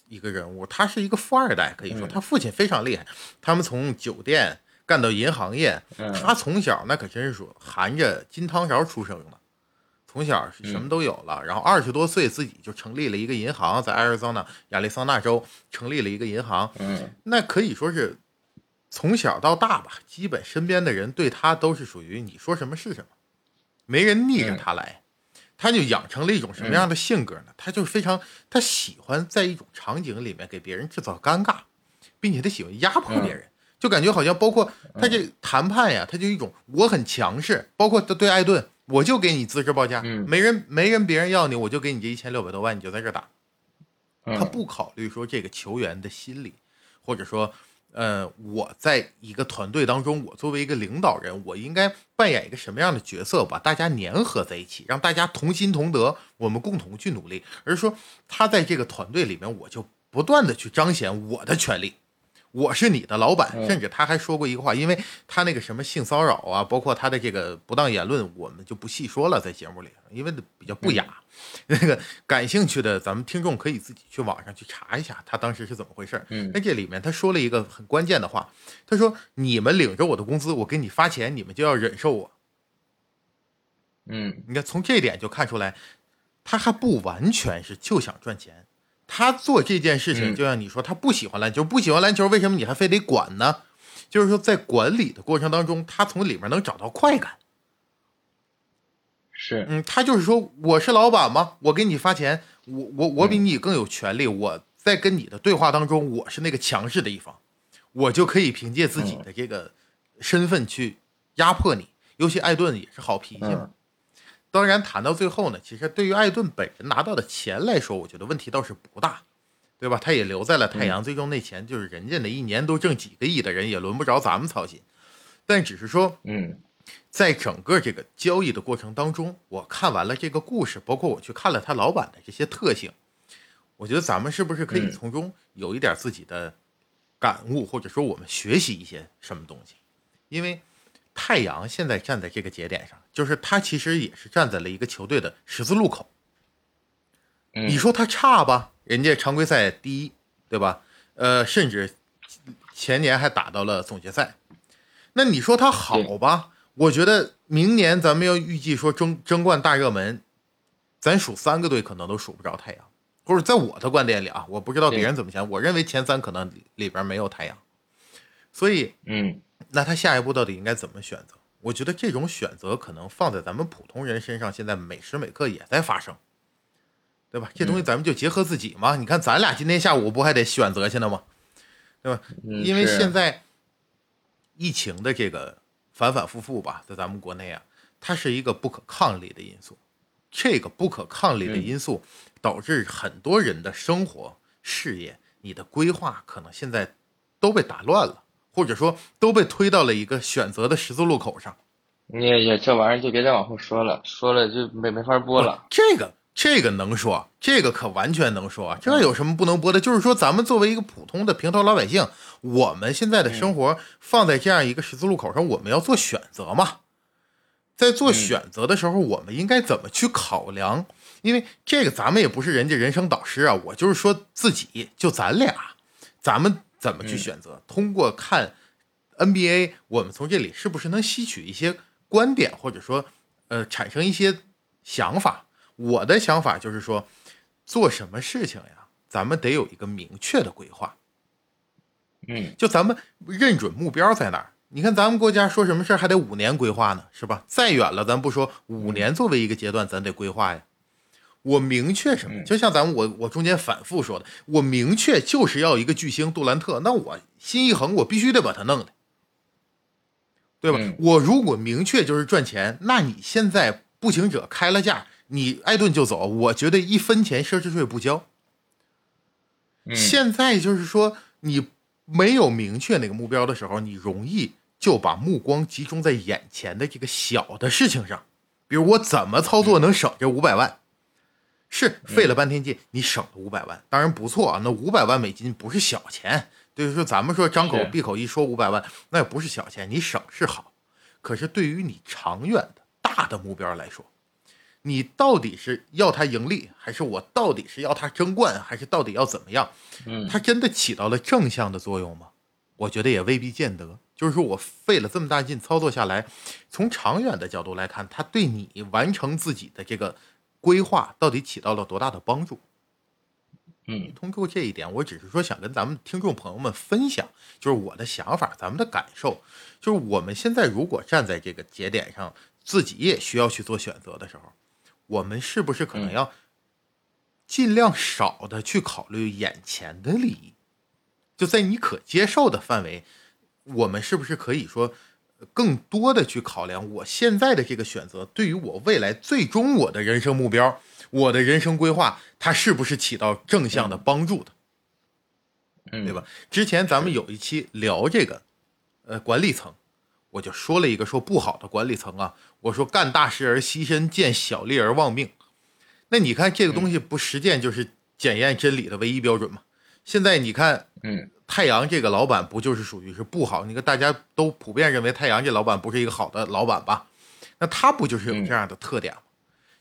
一个人物，他是一个富二代，可以说他父亲非常厉害，他们从酒店干到银行业，他从小那可真是说含着金汤勺出生的，从小是什么都有了，然后二十多岁自己就成立了一个银行，在艾尔桑那亚利桑那州成立了一个银行，嗯，那可以说是。从小到大吧，基本身边的人对他都是属于你说什么是什么，没人逆着他来，他就养成了一种什么样的性格呢？他就非常他喜欢在一种场景里面给别人制造尴尬，并且他喜欢压迫别人，就感觉好像包括他这谈判呀，他就一种我很强势，包括他对艾顿，我就给你资质报价，没人没人别人要你，我就给你这一千六百多万，你就在这打，他不考虑说这个球员的心理，或者说。呃，我在一个团队当中，我作为一个领导人，我应该扮演一个什么样的角色？把大家粘合在一起，让大家同心同德，我们共同去努力。而是说，他在这个团队里面，我就不断的去彰显我的权利。我是你的老板，甚至他还说过一个话，因为他那个什么性骚扰啊，包括他的这个不当言论，我们就不细说了，在节目里，因为比较不雅。那个感兴趣的，咱们听众可以自己去网上去查一下，他当时是怎么回事。嗯，那这里面他说了一个很关键的话，他说：“你们领着我的工资，我给你发钱，你们就要忍受我。”嗯，你看从这点就看出来，他还不完全是就想赚钱。他做这件事情，就像你说，他不喜欢篮球，不喜欢篮球，为什么你还非得管呢？就是说，在管理的过程当中，他从里面能找到快感。是，嗯，他就是说，我是老板吗？我给你发钱，我我我比你更有权利。我在跟你的对话当中，我是那个强势的一方，我就可以凭借自己的这个身份去压迫你。尤其艾顿也是好脾气嘛。当然，谈到最后呢，其实对于艾顿本人拿到的钱来说，我觉得问题倒是不大，对吧？他也留在了太阳，最终那钱就是人家那一年都挣几个亿的人，也轮不着咱们操心。但只是说，嗯，在整个这个交易的过程当中，我看完了这个故事，包括我去看了他老板的这些特性，我觉得咱们是不是可以从中有一点自己的感悟，或者说我们学习一些什么东西？因为。太阳现在站在这个节点上，就是他其实也是站在了一个球队的十字路口。你说他差吧？人家常规赛第一，对吧？呃，甚至前年还打到了总决赛。那你说他好吧？我觉得明年咱们要预计说争争冠大热门，咱数三个队可能都数不着太阳。或者在我的观点里啊，我不知道别人怎么想，我认为前三可能里边没有太阳。所以，嗯。那他下一步到底应该怎么选择？我觉得这种选择可能放在咱们普通人身上，现在每时每刻也在发生，对吧？这东西咱们就结合自己嘛。你看咱俩今天下午不还得选择去呢吗？对吧？因为现在疫情的这个反反复复吧，在咱们国内啊，它是一个不可抗力的因素。这个不可抗力的因素导致很多人的生活、事业、你的规划可能现在都被打乱了。或者说都被推到了一个选择的十字路口上，你也这玩意儿就别再往后说了，说了就没没法播了。这个这个能说，这个可完全能说，这有什么不能播的？就是说，咱们作为一个普通的平头老百姓，我们现在的生活放在这样一个十字路口上，我们要做选择嘛。在做选择的时候，我们应该怎么去考量？因为这个咱们也不是人家人生导师啊，我就是说自己就咱俩，咱们。怎么去选择？通过看 NBA，我们从这里是不是能吸取一些观点，或者说，呃，产生一些想法？我的想法就是说，做什么事情呀，咱们得有一个明确的规划。嗯，就咱们认准目标在哪儿？你看咱们国家说什么事儿还得五年规划呢，是吧？再远了，咱不说，五年作为一个阶段，咱得规划呀。我明确什么？就像咱们我我中间反复说的，我明确就是要一个巨星杜兰特，那我心一横，我必须得把他弄来，对吧？我如果明确就是赚钱，那你现在步行者开了价，你艾顿就走，我觉得一分钱奢侈税不交。现在就是说，你没有明确那个目标的时候，你容易就把目光集中在眼前的这个小的事情上，比如我怎么操作能省这五百万。是费了半天劲，你省了五百万，当然不错啊。那五百万美金不是小钱，就是说咱们说张口闭口一说五百万，那也不是小钱。你省是好，可是对于你长远的大的目标来说，你到底是要它盈利，还是我到底是要它争冠，还是到底要怎么样？嗯，它真的起到了正向的作用吗？我觉得也未必见得。就是说我费了这么大劲操作下来，从长远的角度来看，它对你完成自己的这个。规划到底起到了多大的帮助？嗯，通过这一点，我只是说想跟咱们听众朋友们分享，就是我的想法，咱们的感受。就是我们现在如果站在这个节点上，自己也需要去做选择的时候，我们是不是可能要尽量少的去考虑眼前的利益？就在你可接受的范围，我们是不是可以说？更多的去考量我现在的这个选择对于我未来最终我的人生目标、我的人生规划，它是不是起到正向的帮助的，对吧？之前咱们有一期聊这个，呃，管理层，我就说了一个说不好的管理层啊，我说干大事而牺牲，见小利而忘命。那你看这个东西不实践就是检验真理的唯一标准吗？现在你看，嗯。太阳这个老板不就是属于是不好？你看大家都普遍认为太阳这老板不是一个好的老板吧？那他不就是有这样的特点吗？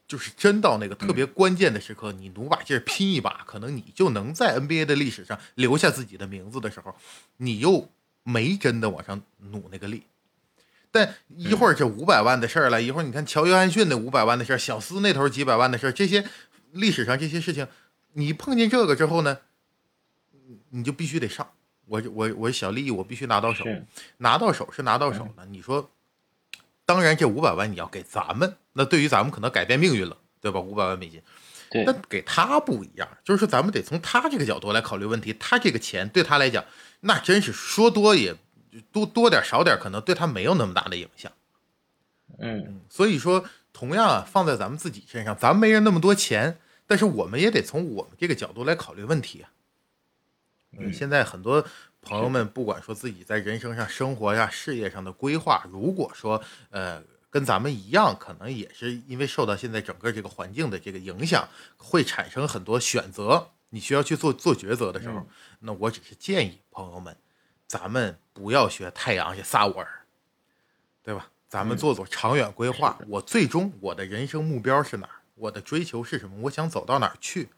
就是真到那个特别关键的时刻，你努把劲拼一把，可能你就能在 NBA 的历史上留下自己的名字的时候，你又没真的往上努那个力。但一会儿这五百万的事儿了，一会儿你看乔约翰逊那五百万的事儿，小斯那头几百万的事儿，这些历史上这些事情，你碰见这个之后呢，你就必须得上。我我我小利益我必须拿到手，拿到手是拿到手了。你说，当然这五百万你要给咱们，那对于咱们可能改变命运了，对吧？五百万美金，那给他不一样，就是说咱们得从他这个角度来考虑问题。他这个钱对他来讲，那真是说多也多多点少点，可能对他没有那么大的影响。嗯，所以说，同样啊，放在咱们自己身上，咱没人那么多钱，但是我们也得从我们这个角度来考虑问题啊。嗯，现在很多朋友们，不管说自己在人生上、生活呀、事业上的规划，如果说呃跟咱们一样，可能也是因为受到现在整个这个环境的这个影响，会产生很多选择，你需要去做做抉择的时候，那我只是建议朋友们，咱们不要学太阳去撒网儿，对吧？咱们做做长远规划。我最终我的人生目标是哪儿？我的追求是什么？我想走到哪儿去？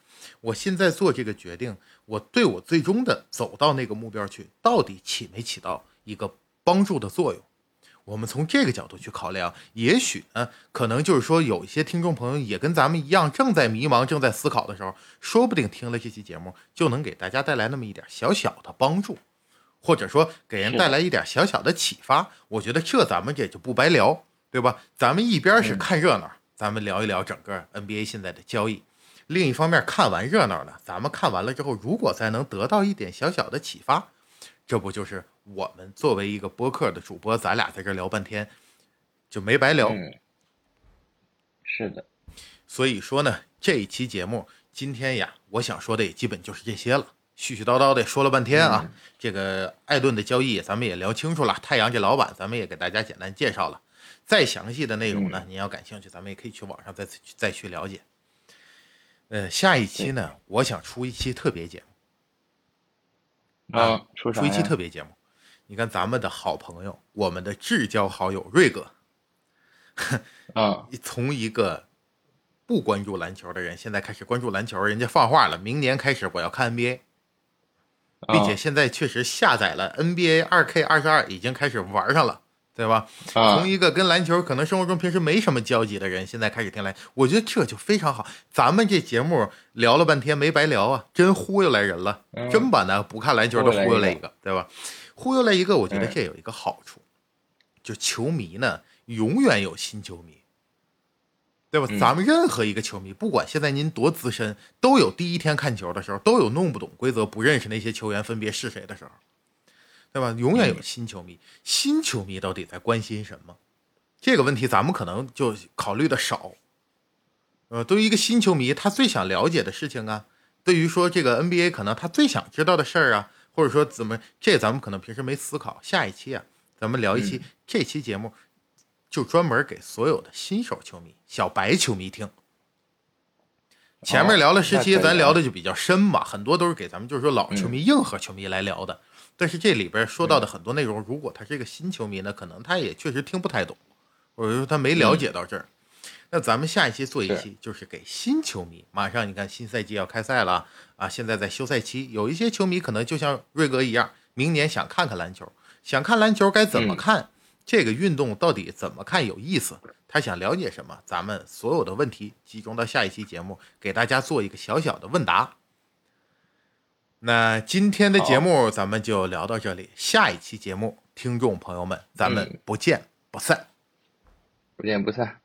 我现在做这个决定，我对我最终的走到那个目标去，到底起没起到一个帮助的作用？我们从这个角度去考量，也许呢，可能就是说，有一些听众朋友也跟咱们一样，正在迷茫、正在思考的时候，说不定听了这期节目，就能给大家带来那么一点小小的帮助，或者说给人带来一点小小的启发。我觉得这咱们也就不白聊，对吧？咱们一边是看热闹，咱们聊一聊整个 NBA 现在的交易。另一方面，看完热闹呢，咱们看完了之后，如果再能得到一点小小的启发，这不就是我们作为一个播客的主播，咱俩在这聊半天就没白聊。是的，所以说呢，这一期节目今天呀，我想说的也基本就是这些了，絮絮叨叨的说了半天啊。这个艾顿的交易咱们也聊清楚了，太阳这老板咱们也给大家简单介绍了，再详细的内容呢，您要感兴趣，咱们也可以去网上再再去了解。呃，下一期呢，我想出一期特别节目。啊，出出一期特别节目。你看咱们的好朋友，我们的至交好友瑞哥，啊，从一个不关注篮球的人，现在开始关注篮球，人家放话了，明年开始我要看 NBA，并且现在确实下载了 NBA 二 K 二十二，已经开始玩上了。对吧？从一个跟篮球可能生活中平时没什么交集的人，现在开始听来，我觉得这就非常好。咱们这节目聊了半天没白聊啊，真忽悠来人了，真把那不看篮球的忽悠来一个，对吧？忽悠来一个，我觉得这有一个好处，就球迷呢永远有新球迷，对吧？咱们任何一个球迷，不管现在您多资深，都有第一天看球的时候，都有弄不懂规则、不认识那些球员分别是谁的时候。对吧？永远有新球迷，新球迷到底在关心什么？这个问题咱们可能就考虑的少。呃，对于一个新球迷，他最想了解的事情啊，对于说这个 NBA 可能他最想知道的事儿啊，或者说怎么，这咱们可能平时没思考。下一期啊，咱们聊一期，这期节目就专门给所有的新手球迷、小白球迷听。前面聊了十期，咱聊的就比较深嘛，很多都是给咱们就是说老球迷、硬核球迷来聊的。但是这里边说到的很多内容，如果他是一个新球迷呢，可能他也确实听不太懂，或者说他没了解到这儿。那咱们下一期做一期，就是给新球迷。马上你看新赛季要开赛了啊，现在在休赛期，有一些球迷可能就像瑞哥一样，明年想看看篮球，想看篮球该怎么看，这个运动到底怎么看有意思，他想了解什么，咱们所有的问题集中到下一期节目，给大家做一个小小的问答。那今天的节目咱们就聊到这里，下一期节目，听众朋友们，咱们不见不散，不见不散。